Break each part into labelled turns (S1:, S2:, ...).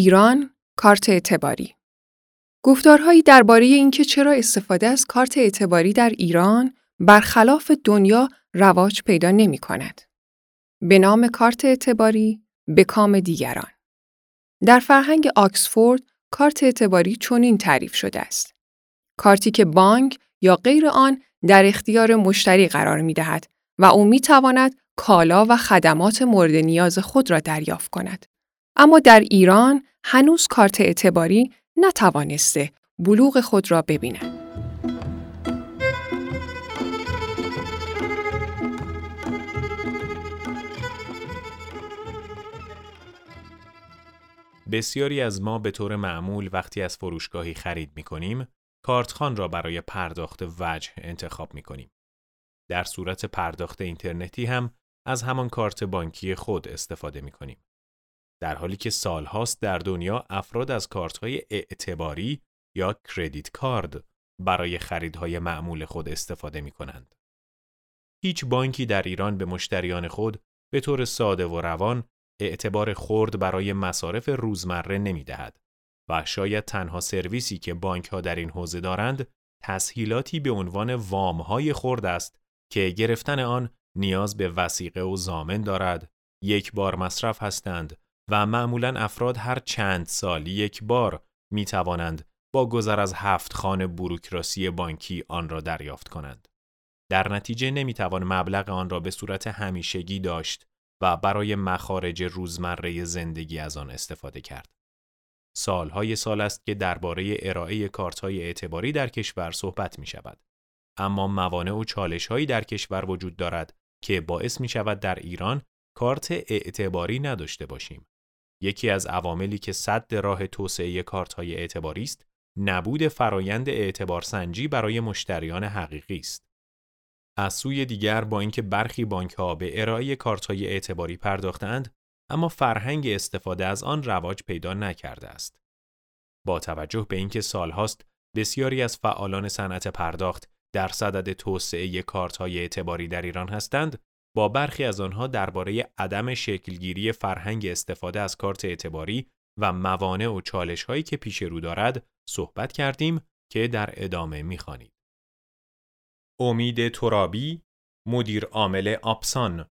S1: ایران کارت اعتباری گفتارهایی درباره اینکه چرا استفاده از کارت اعتباری در ایران برخلاف دنیا رواج پیدا نمی کند. به نام کارت اعتباری به کام دیگران. در فرهنگ آکسفورد کارت اعتباری چنین تعریف شده است. کارتی که بانک یا غیر آن در اختیار مشتری قرار می دهد و او می تواند کالا و خدمات مورد نیاز خود را دریافت کند. اما در ایران هنوز کارت اعتباری نتوانسته بلوغ خود را ببیند.
S2: بسیاری از ما به طور معمول وقتی از فروشگاهی خرید می کنیم، کارتخان را برای پرداخت وجه انتخاب می کنیم. در صورت پرداخت اینترنتی هم از همان کارت بانکی خود استفاده می کنیم. در حالی که سالهاست در دنیا افراد از کارتهای اعتباری یا کردیت کارد برای خریدهای معمول خود استفاده می کنند. هیچ بانکی در ایران به مشتریان خود به طور ساده و روان اعتبار خرد برای مصارف روزمره نمی دهد و شاید تنها سرویسی که بانک ها در این حوزه دارند تسهیلاتی به عنوان وام های خرد است که گرفتن آن نیاز به وسیقه و زامن دارد یک بار مصرف هستند و معمولا افراد هر چند سال یک بار می توانند با گذر از هفت خانه بروکراسی بانکی آن را دریافت کنند. در نتیجه نمی توان مبلغ آن را به صورت همیشگی داشت و برای مخارج روزمره زندگی از آن استفاده کرد. سالهای سال است که درباره ارائه کارت‌های اعتباری در کشور صحبت می شود. اما موانع و چالش‌هایی در کشور وجود دارد که باعث می شود در ایران کارت اعتباری نداشته باشیم. یکی از عواملی که صد راه توسعه کارت‌های اعتباری است، نبود فرایند اعتبار سنجی برای مشتریان حقیقی است. از سوی دیگر با اینکه برخی بانک ها به ارائه کارت‌های اعتباری پرداختند، اما فرهنگ استفاده از آن رواج پیدا نکرده است. با توجه به اینکه سالهاست بسیاری از فعالان صنعت پرداخت در صدد توسعه کارت‌های اعتباری در ایران هستند، با برخی از آنها درباره عدم شکلگیری فرهنگ استفاده از کارت اعتباری و موانع و چالش‌هایی که پیش رو دارد صحبت کردیم که در ادامه می‌خوانید. امید ترابی مدیر عامل آپسان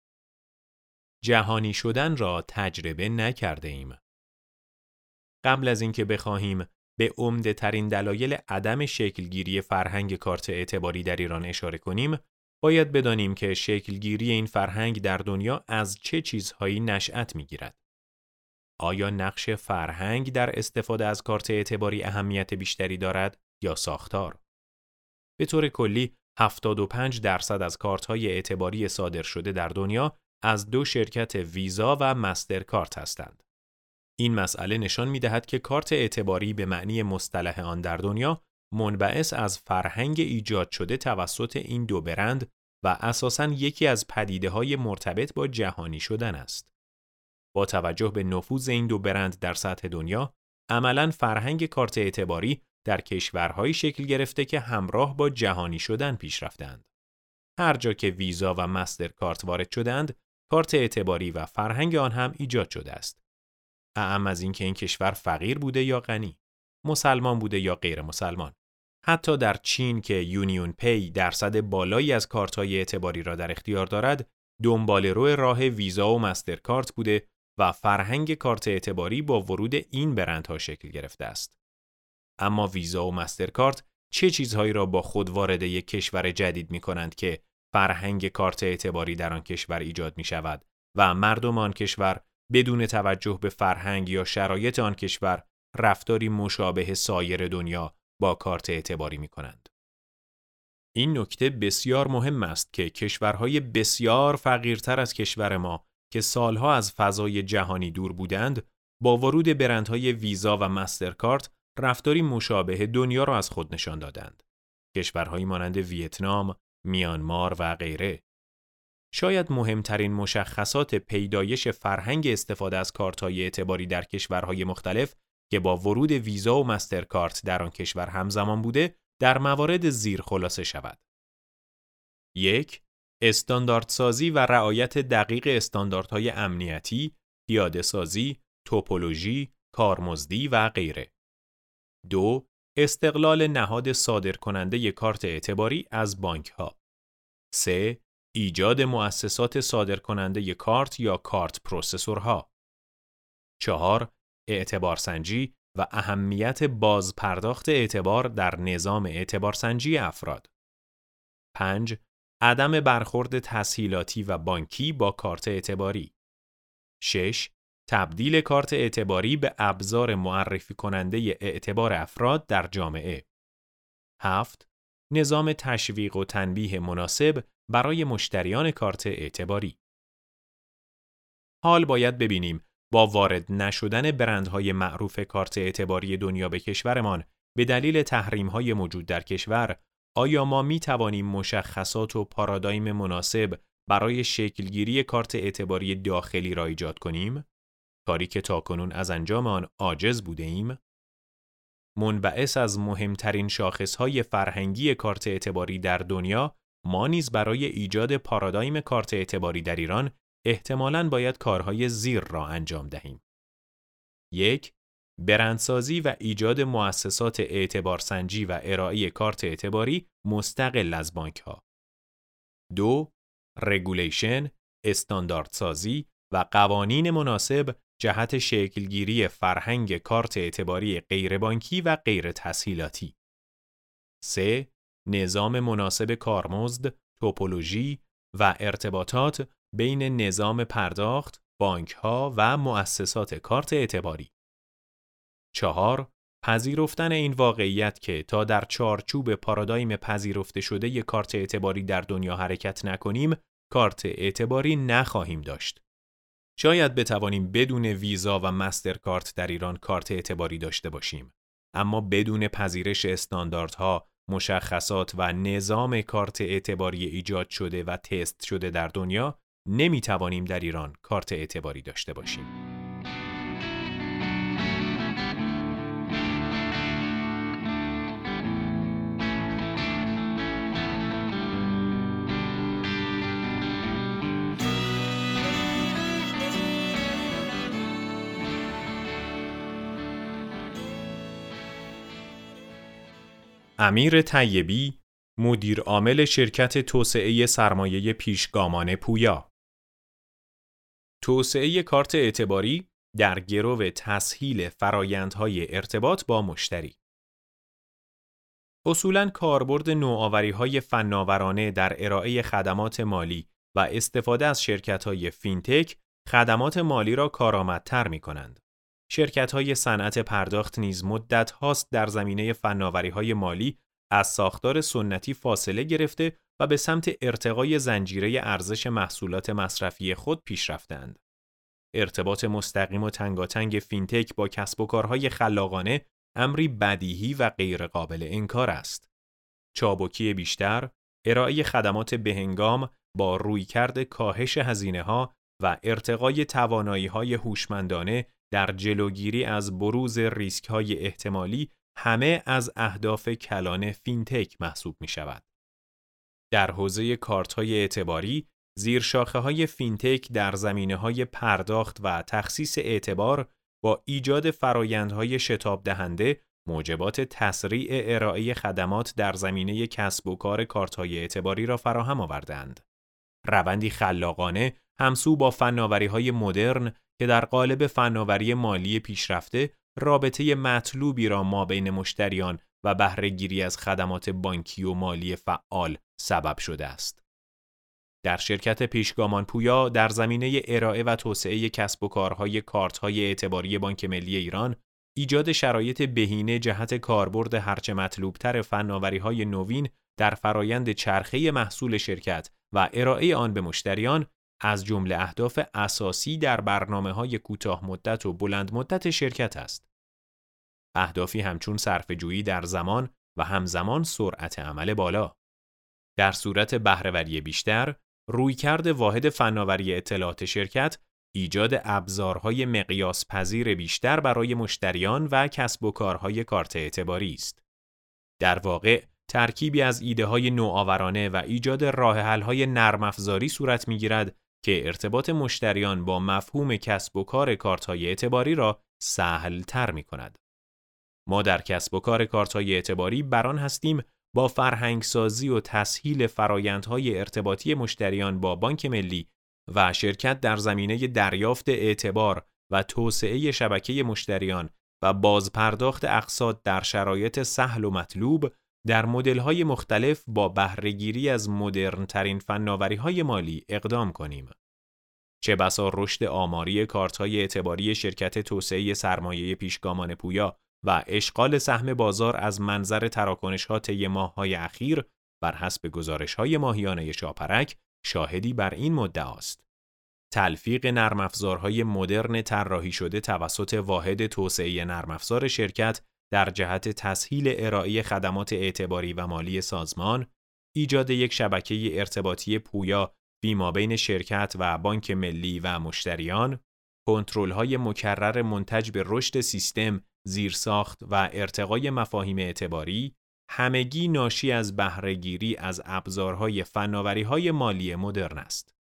S2: جهانی شدن را تجربه نکرده ایم. قبل از اینکه بخواهیم به عمده ترین دلایل عدم شکلگیری فرهنگ کارت اعتباری در ایران اشاره کنیم، باید بدانیم که شکلگیری این فرهنگ در دنیا از چه چیزهایی نشأت می‌گیرد. آیا نقش فرهنگ در استفاده از کارت اعتباری اهمیت بیشتری دارد یا ساختار؟ به طور کلی 75 درصد از کارت‌های اعتباری صادر شده در دنیا از دو شرکت ویزا و مستر کارت هستند. این مسئله نشان می دهد که کارت اعتباری به معنی مصطلح آن در دنیا منبعث از فرهنگ ایجاد شده توسط این دو برند و اساساً یکی از پدیده های مرتبط با جهانی شدن است. با توجه به نفوذ این دو برند در سطح دنیا، عملاً فرهنگ کارت اعتباری در کشورهایی شکل گرفته که همراه با جهانی شدن پیش رفتند. هر جا که ویزا و مستر کارت وارد شدند، کارت اعتباری و فرهنگ آن هم ایجاد شده است. اعم از اینکه این کشور فقیر بوده یا غنی، مسلمان بوده یا غیر مسلمان. حتی در چین که یونیون پی درصد بالایی از کارت‌های اعتباری را در اختیار دارد، دنباله‌رو راه ویزا و مستر کارت بوده و فرهنگ کارت اعتباری با ورود این برندها شکل گرفته است. اما ویزا و مسترکارت چه چیزهایی را با خود وارد یک کشور جدید می کنند که فرهنگ کارت اعتباری در آن کشور ایجاد می شود و مردم آن کشور بدون توجه به فرهنگ یا شرایط آن کشور رفتاری مشابه سایر دنیا با کارت اعتباری می کنند. این نکته بسیار مهم است که کشورهای بسیار فقیرتر از کشور ما که سالها از فضای جهانی دور بودند با ورود برندهای ویزا و مسترکارت رفتاری مشابه دنیا را از خود نشان دادند. کشورهایی مانند ویتنام، میانمار و غیره. شاید مهمترین مشخصات پیدایش فرهنگ استفاده از کارت‌های اعتباری در کشورهای مختلف که با ورود ویزا و مسترکارت در آن کشور همزمان بوده در موارد زیر خلاصه شود. یک استانداردسازی و رعایت دقیق استانداردهای امنیتی، پیاده سازی، توپولوژی، کارمزدی و غیره. دو استقلال نهاد صادرکننده کارت اعتباری از بانک ها. 3. ایجاد مؤسسات صادرکننده کارت یا کارت پروسسورها. 4. اعتبارسنجی و اهمیت بازپرداخت اعتبار در نظام اعتبارسنجی افراد. 5. عدم برخورد تسهیلاتی و بانکی با کارت اعتباری. 6. تبدیل کارت اعتباری به ابزار معرفی کننده اعتبار افراد در جامعه. 7. نظام تشویق و تنبیه مناسب برای مشتریان کارت اعتباری. حال باید ببینیم با وارد نشدن برندهای معروف کارت اعتباری دنیا به کشورمان به دلیل تحریم‌های موجود در کشور آیا ما می توانیم مشخصات و پارادایم مناسب برای شکلگیری کارت اعتباری داخلی را ایجاد کنیم؟ کاری که تاکنون از انجام آن عاجز بوده ایم؟ منبعث از مهمترین شاخصهای فرهنگی کارت اعتباری در دنیا ما نیز برای ایجاد پارادایم کارت اعتباری در ایران احتمالاً باید کارهای زیر را انجام دهیم. یک برندسازی و ایجاد مؤسسات اعتبارسنجی و ارائه کارت اعتباری مستقل از بانک ها. دو regulation، استانداردسازی و قوانین مناسب جهت شکلگیری فرهنگ کارت اعتباری غیربانکی و غیر تسهیلاتی. 3. نظام مناسب کارمزد، توپولوژی و ارتباطات بین نظام پرداخت، بانک ها و مؤسسات کارت اعتباری. 4. پذیرفتن این واقعیت که تا در چارچوب پارادایم پذیرفته شده ی کارت اعتباری در دنیا حرکت نکنیم، کارت اعتباری نخواهیم داشت. شاید بتوانیم بدون ویزا و مسترکارت در ایران کارت اعتباری داشته باشیم. اما بدون پذیرش استانداردها، مشخصات و نظام کارت اعتباری ایجاد شده و تست شده در دنیا نمی توانیم در ایران کارت اعتباری داشته باشیم. امیر طیبی مدیر عامل شرکت توسعه سرمایه پیشگامان پویا توسعه کارت اعتباری در گرو تسهیل فرایندهای ارتباط با مشتری اصولاً کاربرد نوآوری های فناورانه در ارائه خدمات مالی و استفاده از شرکت های فینتک خدمات مالی را کارآمدتر می کنند. شرکت های صنعت پرداخت نیز مدت هاست در زمینه فناوری های مالی از ساختار سنتی فاصله گرفته و به سمت ارتقای زنجیره ارزش محصولات مصرفی خود پیش رفتند. ارتباط مستقیم و تنگاتنگ فینتک با کسب و کارهای خلاقانه امری بدیهی و غیرقابل انکار است. چابکی بیشتر، ارائه خدمات بهنگام با رویکرد کاهش هزینه ها و ارتقای توانایی های هوشمندانه در جلوگیری از بروز ریسک های احتمالی همه از اهداف کلان فینتک محسوب می شود. در حوزه کارت های اعتباری، زیر شاخه های فینتک در زمینه های پرداخت و تخصیص اعتبار با ایجاد فرایندهای شتاب دهنده موجبات تسریع ارائه خدمات در زمینه کسب و کار کارت های اعتباری را فراهم آوردند. روندی خلاقانه همسو با فناوری های مدرن که در قالب فناوری مالی پیشرفته رابطه مطلوبی را ما بین مشتریان و بهرهگیری از خدمات بانکی و مالی فعال سبب شده است. در شرکت پیشگامان پویا در زمینه ارائه و توسعه کسب و کارهای کارتهای اعتباری بانک ملی ایران ایجاد شرایط بهینه جهت کاربرد هرچه مطلوبتر فناوری های نوین در فرایند چرخه محصول شرکت و ارائه آن به مشتریان از جمله اهداف اساسی در برنامه های کوتاه مدت و بلند مدت شرکت است. اهدافی همچون جویی در زمان و همزمان سرعت عمل بالا. در صورت بهرهوری بیشتر، رویکرد واحد فناوری اطلاعات شرکت ایجاد ابزارهای مقیاس پذیر بیشتر برای مشتریان و کسب و کارهای کارت اعتباری است. در واقع ترکیبی از ایده های نوآورانه و ایجاد راه حل های نرم افزاری صورت می گیرد که ارتباط مشتریان با مفهوم کسب و کار کارت های اعتباری را سهل تر می کند. ما در کسب و کار کارتهای اعتباری بران هستیم با فرهنگسازی و تسهیل فرایندهای ارتباطی مشتریان با بانک ملی و شرکت در زمینه دریافت اعتبار و توسعه شبکه مشتریان و بازپرداخت اقساط در شرایط سهل و مطلوب در مدل‌های مختلف با بهرهگیری از مدرنترین فناوری‌های مالی اقدام کنیم. چه بسا رشد آماری کارت‌های اعتباری شرکت توسعه سرمایه پیشگامان پویا و اشغال سهم بازار از منظر تراکنش‌ها طی ماه‌های اخیر بر حسب گزارش‌های ماهیانه شاپرک شاهدی بر این مدعا است. تلفیق نرم افزارهای مدرن طراحی شده توسط واحد توسعه نرم افزار شرکت در جهت تسهیل ارائه خدمات اعتباری و مالی سازمان، ایجاد یک شبکه ارتباطی پویا فیما بین شرکت و بانک ملی و مشتریان، های مکرر منتج به رشد سیستم، زیرساخت و ارتقای مفاهیم اعتباری، همگی ناشی از بهرهگیری از ابزارهای فناوری‌های مالی مدرن است.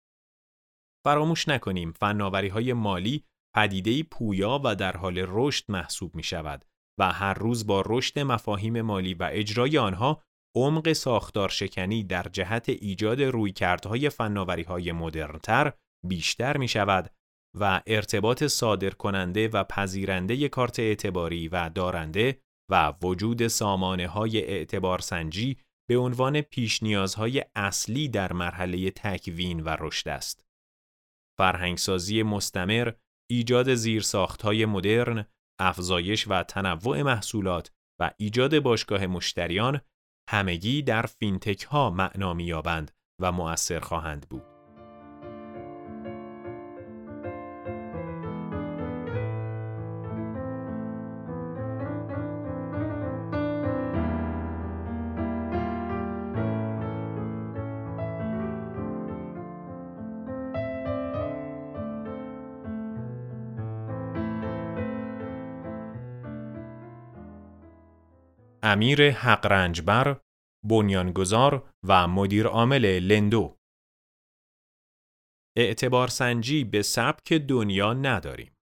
S2: فراموش نکنیم فناوری‌های مالی پدیده‌ای پویا و در حال رشد محسوب می شود و هر روز با رشد مفاهیم مالی و اجرای آنها عمق ساختار شکنی در جهت ایجاد رویکردهای فناوری‌های مدرنتر بیشتر می شود و ارتباط صادر کننده و پذیرنده کارت اعتباری و دارنده و وجود سامانه های اعتبار سنجی به عنوان پیش نیازهای اصلی در مرحله تکوین و رشد است. فرهنگسازی مستمر، ایجاد زیرساختهای مدرن، افزایش و تنوع محصولات و ایجاد باشگاه مشتریان همگی در فینتک ها معنا می‌یابند و مؤثر خواهند بود. امیر حقرنجبر، بنیانگذار و مدیر عامل لندو اعتبار سنجی به سبک دنیا نداریم.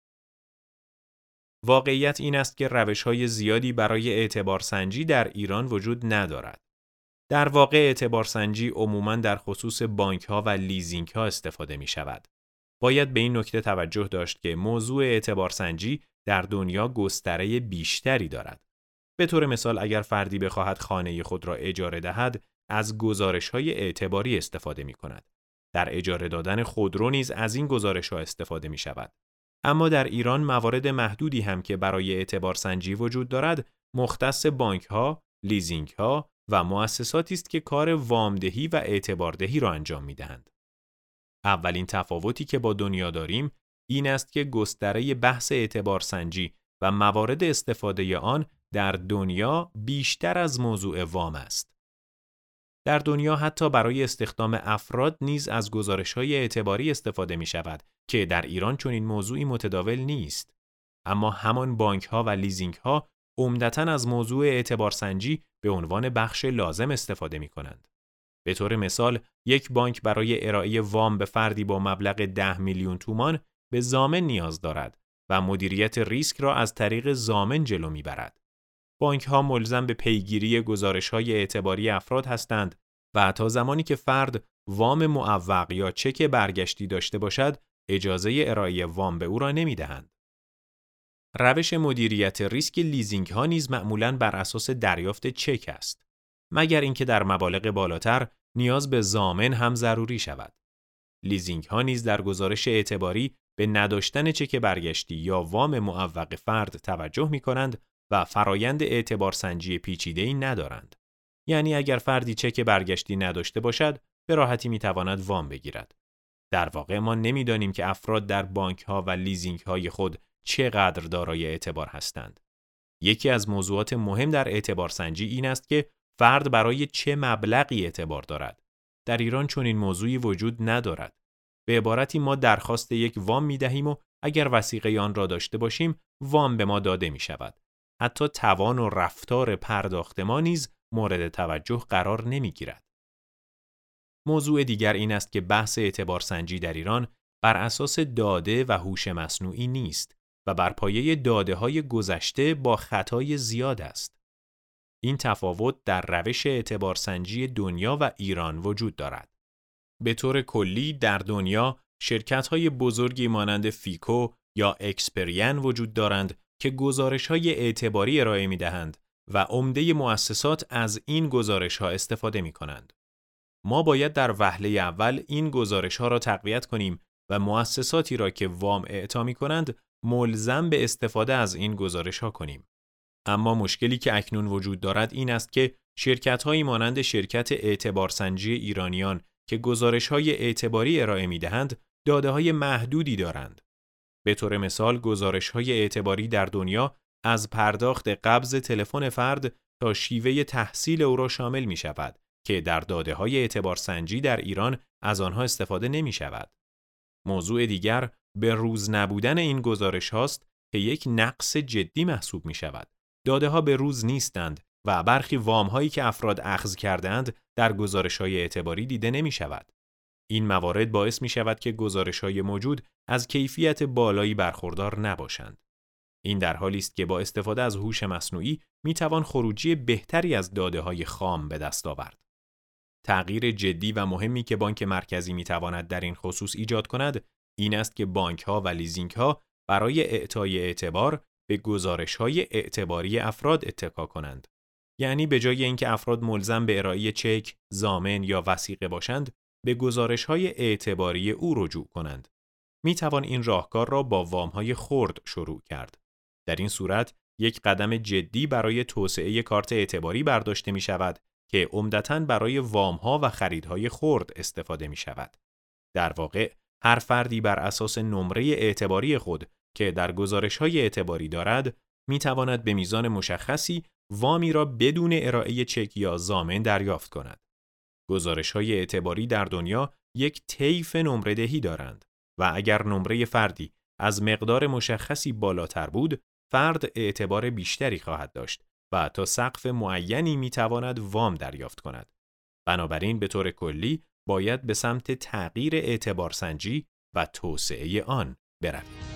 S2: واقعیت این است که روش های زیادی برای اعتبار سنجی در ایران وجود ندارد. در واقع اعتبار سنجی عموماً در خصوص بانک ها و لیزینگ ها استفاده می شود. باید به این نکته توجه داشت که موضوع اعتبار سنجی در دنیا گستره بیشتری دارد. به طور مثال اگر فردی بخواهد خانه خود را اجاره دهد از گزارش های اعتباری استفاده می کند. در اجاره دادن خودرو نیز از این گزارش ها استفاده می شود. اما در ایران موارد محدودی هم که برای اعتبار سنجی وجود دارد مختص بانک ها، لیزینگ ها و مؤسساتی است که کار وامدهی و اعتباردهی را انجام می دهند. اولین تفاوتی که با دنیا داریم این است که گستره بحث اعتبار سنجی و موارد استفاده آن در دنیا بیشتر از موضوع وام است. در دنیا حتی برای استخدام افراد نیز از گزارش های اعتباری استفاده می شود که در ایران چون این موضوعی متداول نیست. اما همان بانک ها و لیزینگ ها عمدتا از موضوع اعتبار سنجی به عنوان بخش لازم استفاده می کنند. به طور مثال یک بانک برای ارائه وام به فردی با مبلغ 10 میلیون تومان به ضامن نیاز دارد و مدیریت ریسک را از طریق ضامن جلو می‌برد. بانک ها ملزم به پیگیری گزارش های اعتباری افراد هستند و تا زمانی که فرد وام معوق یا چک برگشتی داشته باشد اجازه ارائه وام به او را نمی دهند. روش مدیریت ریسک لیزینگ ها نیز معمولاً بر اساس دریافت چک است مگر اینکه در مبالغ بالاتر نیاز به ضامن هم ضروری شود. لیزینگ ها نیز در گزارش اعتباری به نداشتن چک برگشتی یا وام معوق فرد توجه می کنند و فرایند اعتبار سنجی پیچیده ای ندارند. یعنی اگر فردی چک برگشتی نداشته باشد، به راحتی می تواند وام بگیرد. در واقع ما نمی‌دانیم که افراد در بانک ها و لیزینگ های خود چقدر دارای اعتبار هستند. یکی از موضوعات مهم در اعتبار سنجی این است که فرد برای چه مبلغی اعتبار دارد. در ایران چون این موضوعی وجود ندارد. به عبارتی ما درخواست یک وام می دهیم و اگر وسیقه آن را داشته باشیم وام به ما داده می شود. حتی توان و رفتار پرداخت ما نیز مورد توجه قرار نمی گیرد. موضوع دیگر این است که بحث اعتبار سنجی در ایران بر اساس داده و هوش مصنوعی نیست و بر پایه داده های گذشته با خطای زیاد است. این تفاوت در روش اعتبارسنجی دنیا و ایران وجود دارد. به طور کلی در دنیا شرکت های بزرگی مانند فیکو یا اکسپرین وجود دارند که گزارش های اعتباری ارائه می دهند و عمده مؤسسات از این گزارش ها استفاده می کنند. ما باید در وهله اول این گزارش ها را تقویت کنیم و مؤسساتی را که وام اعطا می کنند ملزم به استفاده از این گزارش ها کنیم. اما مشکلی که اکنون وجود دارد این است که شرکت هایی مانند شرکت اعتبارسنجی ایرانیان که گزارش های اعتباری ارائه می دهند داده های محدودی دارند. به طور مثال گزارش های اعتباری در دنیا از پرداخت قبض تلفن فرد تا شیوه تحصیل او را شامل می شود که در داده های اعتبار سنجی در ایران از آنها استفاده نمی شود. موضوع دیگر به روز نبودن این گزارش هاست که یک نقص جدی محسوب می شود. داده ها به روز نیستند و برخی وام هایی که افراد اخذ کردند در گزارش های اعتباری دیده نمی شود. این موارد باعث می شود که گزارش های موجود از کیفیت بالایی برخوردار نباشند. این در حالی است که با استفاده از هوش مصنوعی می توان خروجی بهتری از داده های خام به دست آورد. تغییر جدی و مهمی که بانک مرکزی می تواند در این خصوص ایجاد کند این است که بانک ها و لیزینگ ها برای اعطای اعتبار به گزارش های اعتباری افراد اتکا کنند. یعنی به جای اینکه افراد ملزم به ارائه چک، زامن یا وسیقه باشند، به گزارش های اعتباری او رجوع کنند. می توان این راهکار را با وام های خرد شروع کرد. در این صورت یک قدم جدی برای توسعه کارت اعتباری برداشته می شود که عمدتا برای وام ها و خریدهای خرد استفاده می شود. در واقع هر فردی بر اساس نمره اعتباری خود که در گزارش های اعتباری دارد می تواند به میزان مشخصی وامی را بدون ارائه چک یا زامن دریافت کند. گزارش های اعتباری در دنیا یک طیف نمره دهی دارند و اگر نمره فردی از مقدار مشخصی بالاتر بود فرد اعتبار بیشتری خواهد داشت و تا سقف معینی می تواند وام دریافت کند. بنابراین به طور کلی باید به سمت تغییر اعتبارسنجی و توسعه آن برویم.